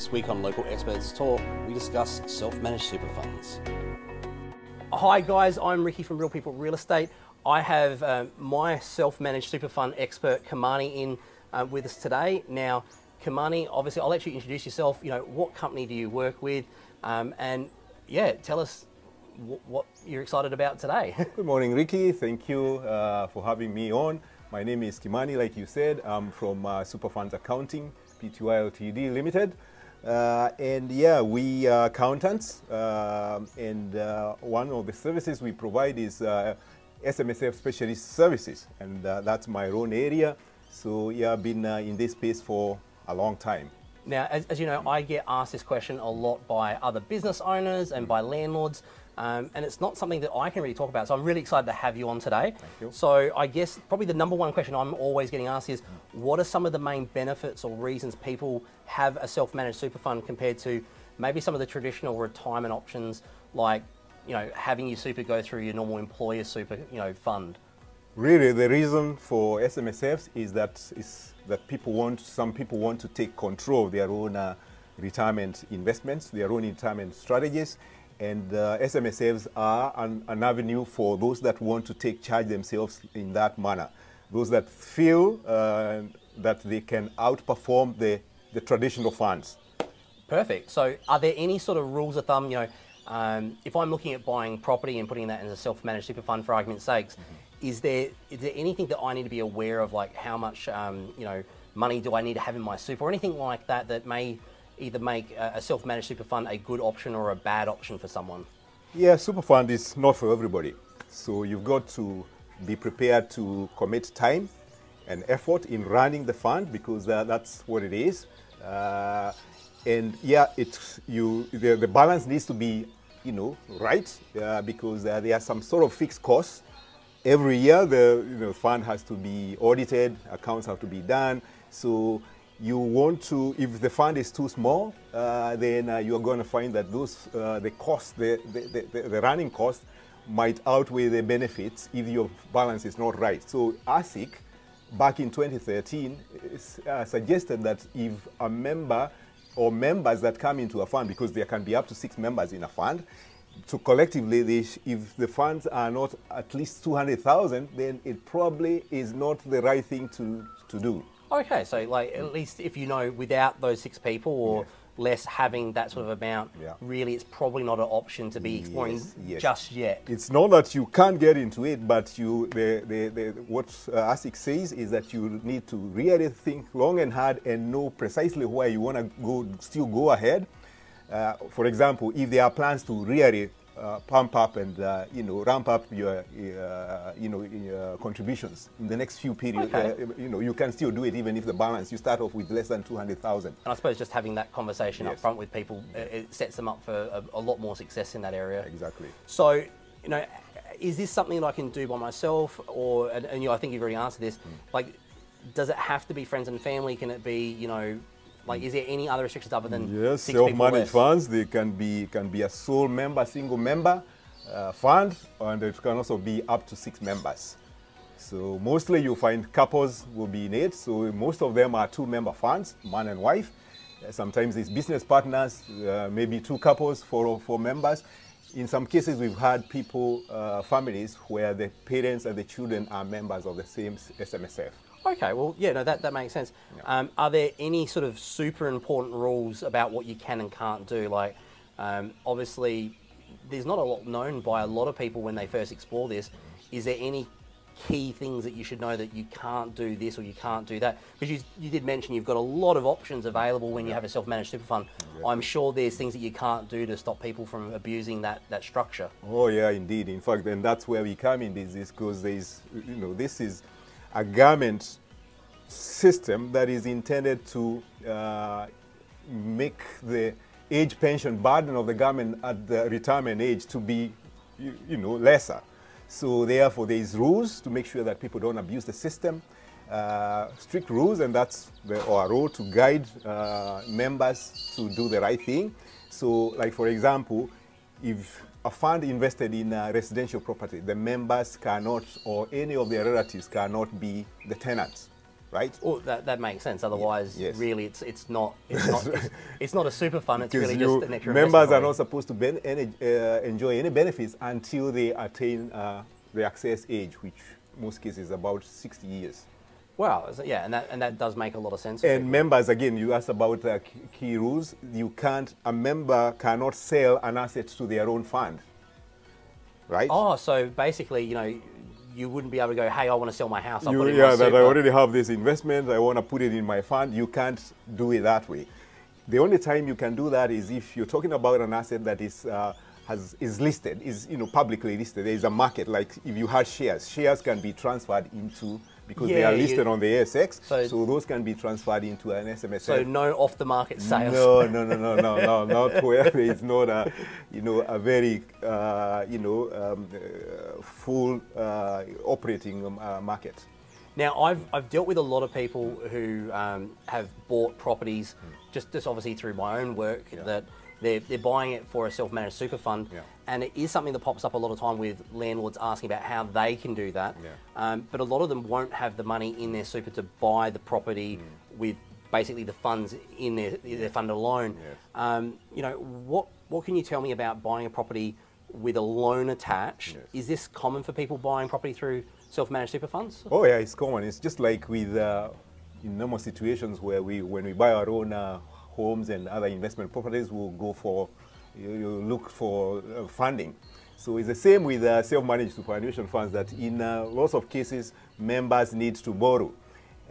This week on Local Experts Talk, we discuss self managed super funds. Hi guys, I'm Ricky from Real People Real Estate. I have um, my self-managed super fund expert Kamani in uh, with us today. Now, Kamani, obviously, I'll let you introduce yourself. You know, what company do you work with, um, and yeah, tell us w- what you're excited about today. Good morning, Ricky. Thank you uh, for having me on. My name is Kimani, like you said. I'm from uh, Superfunds Accounting, PTY Ltd Limited. Uh, and yeah, we are accountants, uh, and uh, one of the services we provide is uh, SMSF specialist services, and uh, that's my own area. So yeah, I've been uh, in this space for a long time. Now, as, as, you know, I get asked this question a lot by other business owners and by landlords, um, and it's not something that I can really talk about. So I'm really excited to have you on today. Thank you. So I guess probably the number one question I'm always getting asked is, what are some of the main benefits or reasons people have a self-managed super fund compared to maybe some of the traditional retirement options, like you know having your super go through your normal employer super you know fund? Really, the reason for SMSFs is that is that people want some people want to take control of their own uh, retirement investments, their own retirement strategies, and uh, SMSFs are an, an, avenue for those that want to take charge themselves in that manner. Those that feel uh, that they can outperform the, the traditional funds. Perfect. So, are there any sort of rules of thumb? You know, um, if I'm looking at buying property and putting that in a self-managed super fund, for argument's sakes, mm-hmm. is there is there anything that I need to be aware of, like how much um, you know money do I need to have in my super, or anything like that that may either make a self-managed super fund a good option or a bad option for someone? Yeah, super fund is not for everybody. So you've got to be prepared to commit time and effort in running the fund because uh, that's what it is. Uh, and yeah, it's you. The, the, balance needs to be, you know, right uh, because there are some sort of fixed costs. Every year, the you know, fund has to be audited, accounts have to be done. So you want to, if the fund is too small, uh, then uh, you're going to find that those, uh, the cost, the, the, the, the, running cost might outweigh the benefits if your balance is not right. So ASIC, back in 2013, uh, suggested that if a member or members that come into a fund, because there can be up to six members in a fund, so collectively, they if the funds are not at least 200,000, then it probably is not the right thing to, to do. Okay, so like at least if you know without those six people or less having that sort of amount, yeah. really it's probably not an option to be exploring yes, yes. just yet. It's not that you can't get into it, but you the, the, the what uh, ASIC says is that you need to really think long and hard and know precisely where you want to go, still go ahead. Uh, for example, if there are plans to really uh, pump up and uh, you know ramp up your uh, you know uh, contributions in the next few periods. Okay. Uh, you know you can still do it even if the balance you start off with less than two hundred thousand. And I suppose just having that conversation yes. up front with people it sets them up for a, a, lot more success in that area. Exactly. So you know, is this something that I can do by myself, or and, and you know I think you've already answered this. Mm. Like, does it have to be friends and family? Can it be you know like, is there any other restrictions other than yes, self-managed funds? They can be can be a sole member, single member uh, fund, and it can also be up to six members. So mostly you find couples will be in it. So most of them are two-member funds, man and wife. Uh, sometimes it's business partners, uh, maybe two couples, four four members. In some cases, we've had people, uh, families, where the parents and the children are members of the same SMSF. Okay, well, yeah, no, that, that makes sense. Yeah. Um, are there any sort of super important rules about what you can and can't do? Like, um, obviously, there's not a lot known by a lot of people when they first explore this. Is there any key things that you should know that you can't do this or you can't do that? Because you, you did mention you've got a lot of options available when you have a self-managed super fund. Yeah. I'm sure there's things that you can't do to stop people from abusing that, that structure. Oh yeah, indeed. In fact, and that's where we come in this, is because there's, you know, this is a government system that is intended to uh, make the age pension burden of the government at the retirement age to be, you, you know, lesser. So therefore, there is rules to make sure that people don't abuse the system. Uh, strict rules, and that's the, our role to guide uh, members to do the right thing. So, like for example, if a fund invested in a residential property, the members cannot, or any of their relatives cannot be the tenants. right? Well, that, that makes sense. Otherwise, yes. really, it's it's not it's not it's, it's not a super fund. It's really just an extra. members are not supposed to ben, any, uh, enjoy any benefits until they attain uh, the access age, which most cases is about 60 years. So- Yeah, and that and that does make a lot of sense. And people. members, again, you asked about uh, key- rules. You can't, a member cannot sell an asset to their own fund, right? Oh, so basically, you know, you wouldn't be able to go, hey, I want to sell my house. I'll You- put it in yeah, that I already have this investment. I want to put it in my fund. You can't do it that way. The only time you can do that is if you're talking about an asset that is uh, has is listed, is you know publicly listed. There is a market. Like if you had shares, shares can be transferred into because they Yeah, are you- listed on the ASX. So- So, those can be transferred into an SMSF. So no off-the-market sales. No, no, no, no, no, no, not where there is not a, you know, a very, uh, you know, um, uh, full uh, operating um, uh, market. Now, I've, I've dealt with a lot of people who um, have bought properties, just, just obviously through my own work, Yeah. that they're, they're buying it for a self-managed super fund. Yeah. And it is something that pops up a lot of time with landlords asking about how they can do that. Yeah. Um, but a lot of them won't have the money in their super to buy the property Mm. with basically the funds in their, their fund alone. Yes. Um, you know, what, what can you tell me about buying a property with a loan attached? Yes. Is this common for people buying property through self-managed super funds? Oh yeah, it's common. It's just like with uh, in normal situations where we, when we buy our own uh, homes and other investment properties, we'll go for, you, you look for uh, funding. So it's the same with uh, self-managed superannuation funds that in uh, lots of cases, members need to borrow.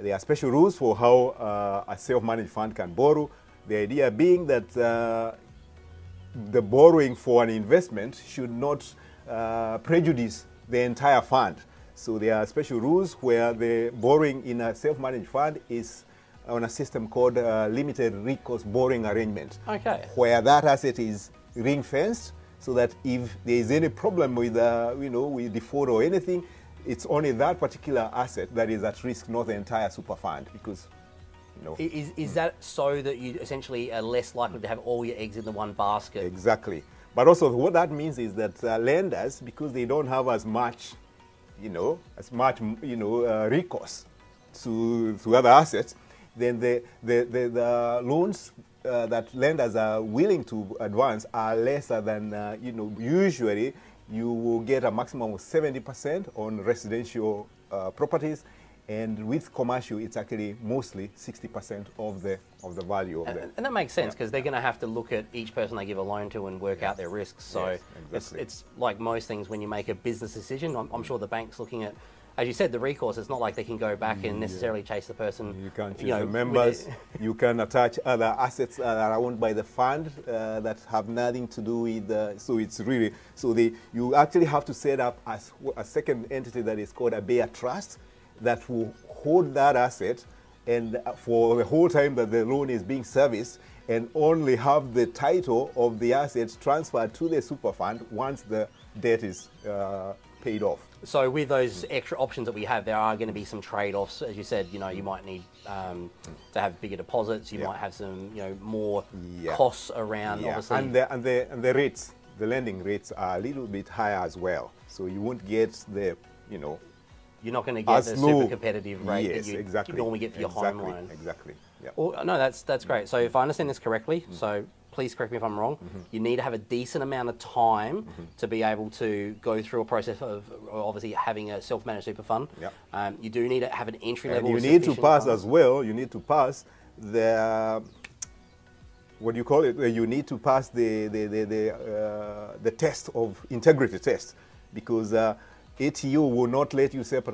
There are special rules for how uh, a self-managed fund can borrow. The idea being that uh, the borrowing for an investment should not uh, prejudice the entire fund. So there are special rules where the borrowing in a self-managed fund is on a system called uh, limited recourse borrowing arrangement. Okay. Where that asset is ring fenced so that if there is any problem with, uh, you know, with default or anything, it's only that particular asset that is at risk, not the entire super fund because, you know. I- Is, is that so that you essentially are less likely to have all your eggs in the one basket? Exactly. But also, what that means is that uh, lenders, because they don't have as much, you know, as much, you know, uh, recourse to, to other assets, then the, the, the, the loans uh, that lenders are willing to advance are lesser than, uh, you know, usually you will get a maximum of 70% on residential uh, properties. And with commercial, it's actually mostly 60% of the, of the value of And, the. and that makes sense because they're going to have to look at each person they give a loan to and work out their risks. So Yes, it's, it's like most things when you make a business decision. I'm, I'm sure the bank's looking at, as you said, the recourse. It's not like they can go back and necessarily chase the person. You can choose know, the members. you can attach other assets that are owned by the fund uh, that have nothing to do with. Uh, so it's really so they you actually have to set up as a second entity that is called a bare trust that will hold that asset and uh, for the whole time that the loan is being serviced and only have the title of the assets transferred to the super fund once the debt is uh, paid off. So with those extra options that we have, there are going to be some trade-offs. As you said, you know, you might need um, to have bigger deposits. You Yeah. might have some, you know, more Yeah. costs around. Yeah, Obviously, and the, and the and the rates, the lending rates are a little bit higher as well. So you won't get the, you know, you're not going to get the super competitive rate yes, that you exactly. normally get for your exactly, home loan. Exactly. Yeah. Well, no, that's that's great. So if I understand this correctly, Mm-hmm. so please correct me if I'm wrong. You need to have a decent amount of time Mm-hmm. to be able to go through a process of obviously having a self-managed super fund. Yeah. Um, you do need to have an entry level. and you need to pass funds. as well. You need to pass the what do you call it? You need to pass the the the the, uh, the test of integrity test because uh, ATO will not let you set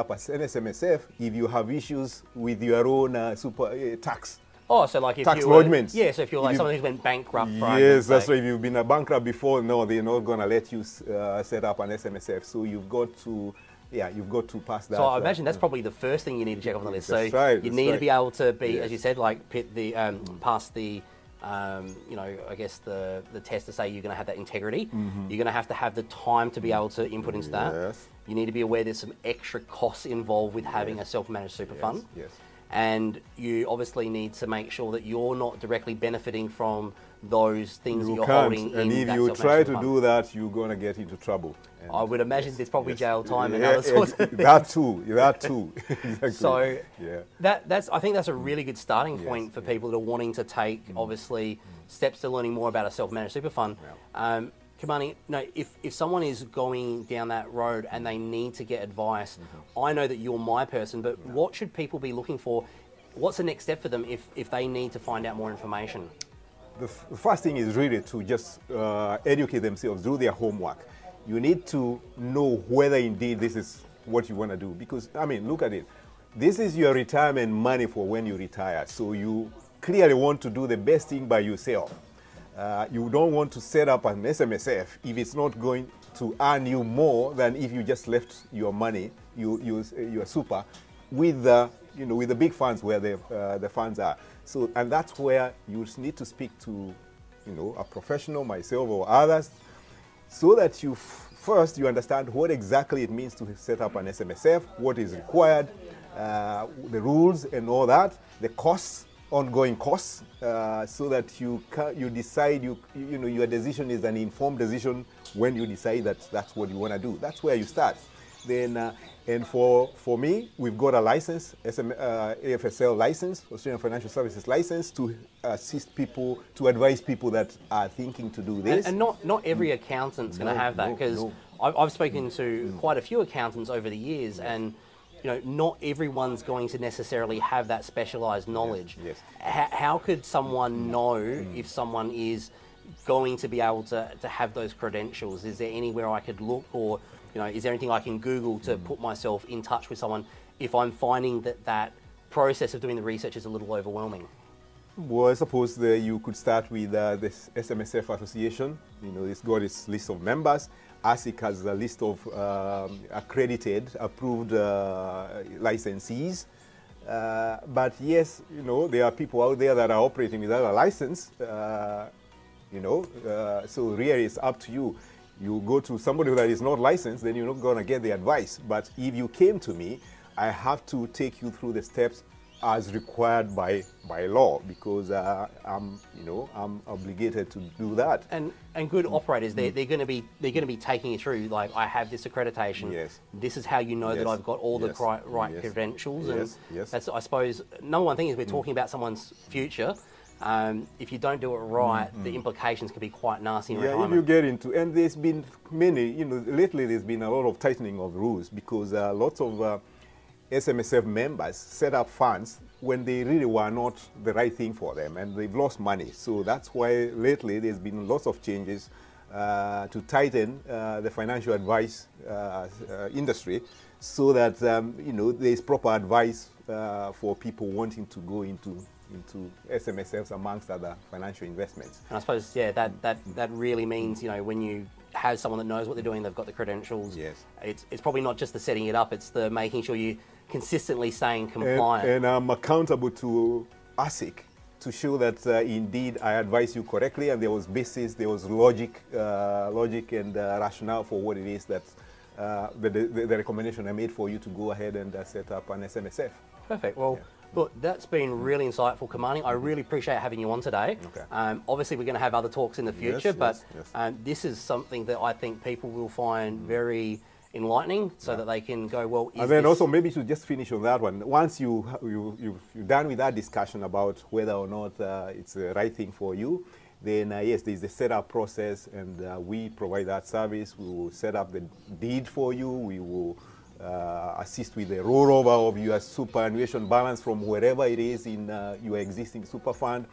up an SMSF if you have issues with your own uh, super uh, tax. Oh, so like if Tax you were, lodgements. Yeah, so if you're like you- someone who's went bankrupt. For Yes, that's right. If you've been a bankrupt before, no, they're not going to let you uh, set up an SMSF. So you've got to, yeah, you've got to pass that. So I uh, imagine that's probably the first thing you need to check off on the list. That's so right, you need to be able to be, Yes. as you said, like pit the um, pass the, um, you know, I guess the the test to say you're going to have that integrity. You're going to have to have the time to be able to input into that. Yes. You need to be aware there's some extra costs involved with having a self-managed super fund. yes. And you obviously need to make sure that you're not directly benefiting from those things that You you're can't. holding And if you try to do that, you're going to get into trouble. And I would imagine there's probably yes. jail time and Yeah, other sorts yeah, of That too. That too. exactly. So yeah. that that's I think that's a really good starting Yes, point for yeah. people that are wanting to take obviously steps to learning more about a self-managed super fund. Um, Kamani, no, if, if someone is going down that road and they need to get advice, Mm-hmm. I know that you're my person, but what should people be looking for? What's the next step for them if, if they need to find out more information? the, f- the first thing is really to just uh, educate themselves, do their homework. You need to know whether indeed this is what you want to do. Because, I mean, look at it. This is your retirement money for when you retire. So you clearly want to do the best thing by yourself. Uh, you don't want to set up an SMSF if it's not going to earn you more than if you just left your money, you, you, your super, with the, you know, with the big funds where the, uh, the funds are. So, and that's where you need to speak to, you know, a professional, myself or others, so that you first you understand what exactly it means to set up an SMSF, what is required, uh, the rules and all that, the costs, ongoing costs, uh, so that you ca- you decide you you know your decision is an informed decision when you decide that that's what you want to do. That's where you start. Then uh, and for for me, we've got a license, SM, uh, AFSL license, Australian Financial Services license, to assist people, to advise people that are thinking to do this. and not, not every accountant's going to have that no, because no. I've, I've spoken to quite a few accountants over the years and you know not everyone's going to necessarily have that specialized knowledge. yes. How, how could someone mm. know mm. if someone is going to be able to, to have those credentials? Is there anywhere I could look or you know is there anything I can Google to mm. put myself in touch with someone if I'm finding that that process of doing the research is a little overwhelming? Well, I suppose that you could start with uh, this SMSF association. You know, it's got its list of members. ASIC has a list of um, accredited, approved uh, licensees. Uh, but yes, you know, there are people out there that are operating without a license. Uh, you know, uh, so really it's up to you. You go to somebody that is not licensed, then you're not going to get the advice. But if you came to me, I have to take you through the steps as required by by law because uh, I'm you know I'm obligated to do that. And and good operators, they're, they're going to be they're going to be taking you through. Like I have this accreditation. Yes. This is how you know that I've got all the Yes. cri- right Yes. credentials. Yes. And Yes. Yes. that's I suppose number one thing is we're talking about someone's future. Um, if you don't do it right, the implications can be quite nasty Yeah, if retirement. you get into, and there's been many, you know, lately there's been a lot of tightening of rules because uh, lots of uh, SMSF members set up funds when they really were not the right thing for them and they've lost money. So that's why lately there's been lots of changes uh, to tighten uh, the financial advice uh, uh, industry so that, um, you know, there's proper advice uh, for people wanting to go into into SMSFs amongst other financial investments. And I suppose yeah, that that that really means you know when you have someone that knows what they're doing, they've got the credentials. Yes. It's it's probably not just the setting it up; it's the making sure you consistently staying compliant. and I'm accountable to ASIC to show that uh, indeed I advise you correctly and there was basis, there was logic, uh, logic and uh, rationale for what it is that uh, the, the, the recommendation I made for you to go ahead and uh, set up an SMSF. Perfect. Well, look, that's been really insightful, Kamani. I really appreciate having you on today. Okay. Um, obviously, we're going to have other talks in the Yes, future, but yes, yes. Um, this is something that I think people will find very enlightening, so that they can go, well, is And then also maybe to just finish on that one. Once you, you, you, you're done with that discussion about whether or not uh, it's the right thing for you, then uh, yes, there's the setup process and uh, we provide that service. We will set up the deed for you. We will uh, assist with the rollover of your superannuation balance from wherever it is in uh, your existing super fund.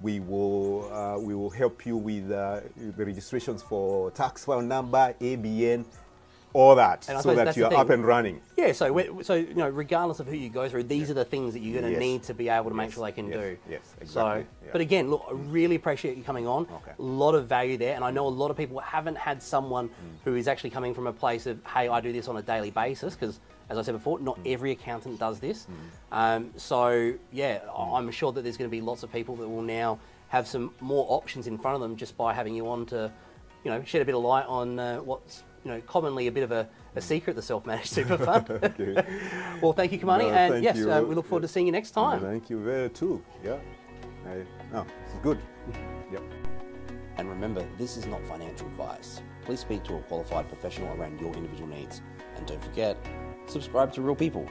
We will, uh, we will help you with uh, the registrations for tax file number, ABN, all that, And so that you're up and running. Yeah, so so you know, regardless of who you go through, these are the things that you're going to Yes. need to be able to make Yes, sure they can yes, do. yes, So, exactly, yeah. but again, look, I really appreciate you coming on. Okay. A lot of value there, and I know a lot of people haven't had someone Mm. who is actually coming from a place of, hey, I do this on a daily basis, because as I said before, not Mm. every accountant does this. Um, so yeah, I- I'm sure that there's going to be lots of people that will now have some more options in front of them just by having you on to, you know, shed a bit of light on uh, what's you you know, commonly a bit of a, a secret, the self-managed super fund. Okay. well, thank you, Kamani, No, and yes. Uh, we look forward to seeing you next time. Thank you very too. Yeah. I, no, it's good. Yep. And remember, this is not financial advice. Please speak to a qualified professional around your individual needs. And don't forget, subscribe to Real People.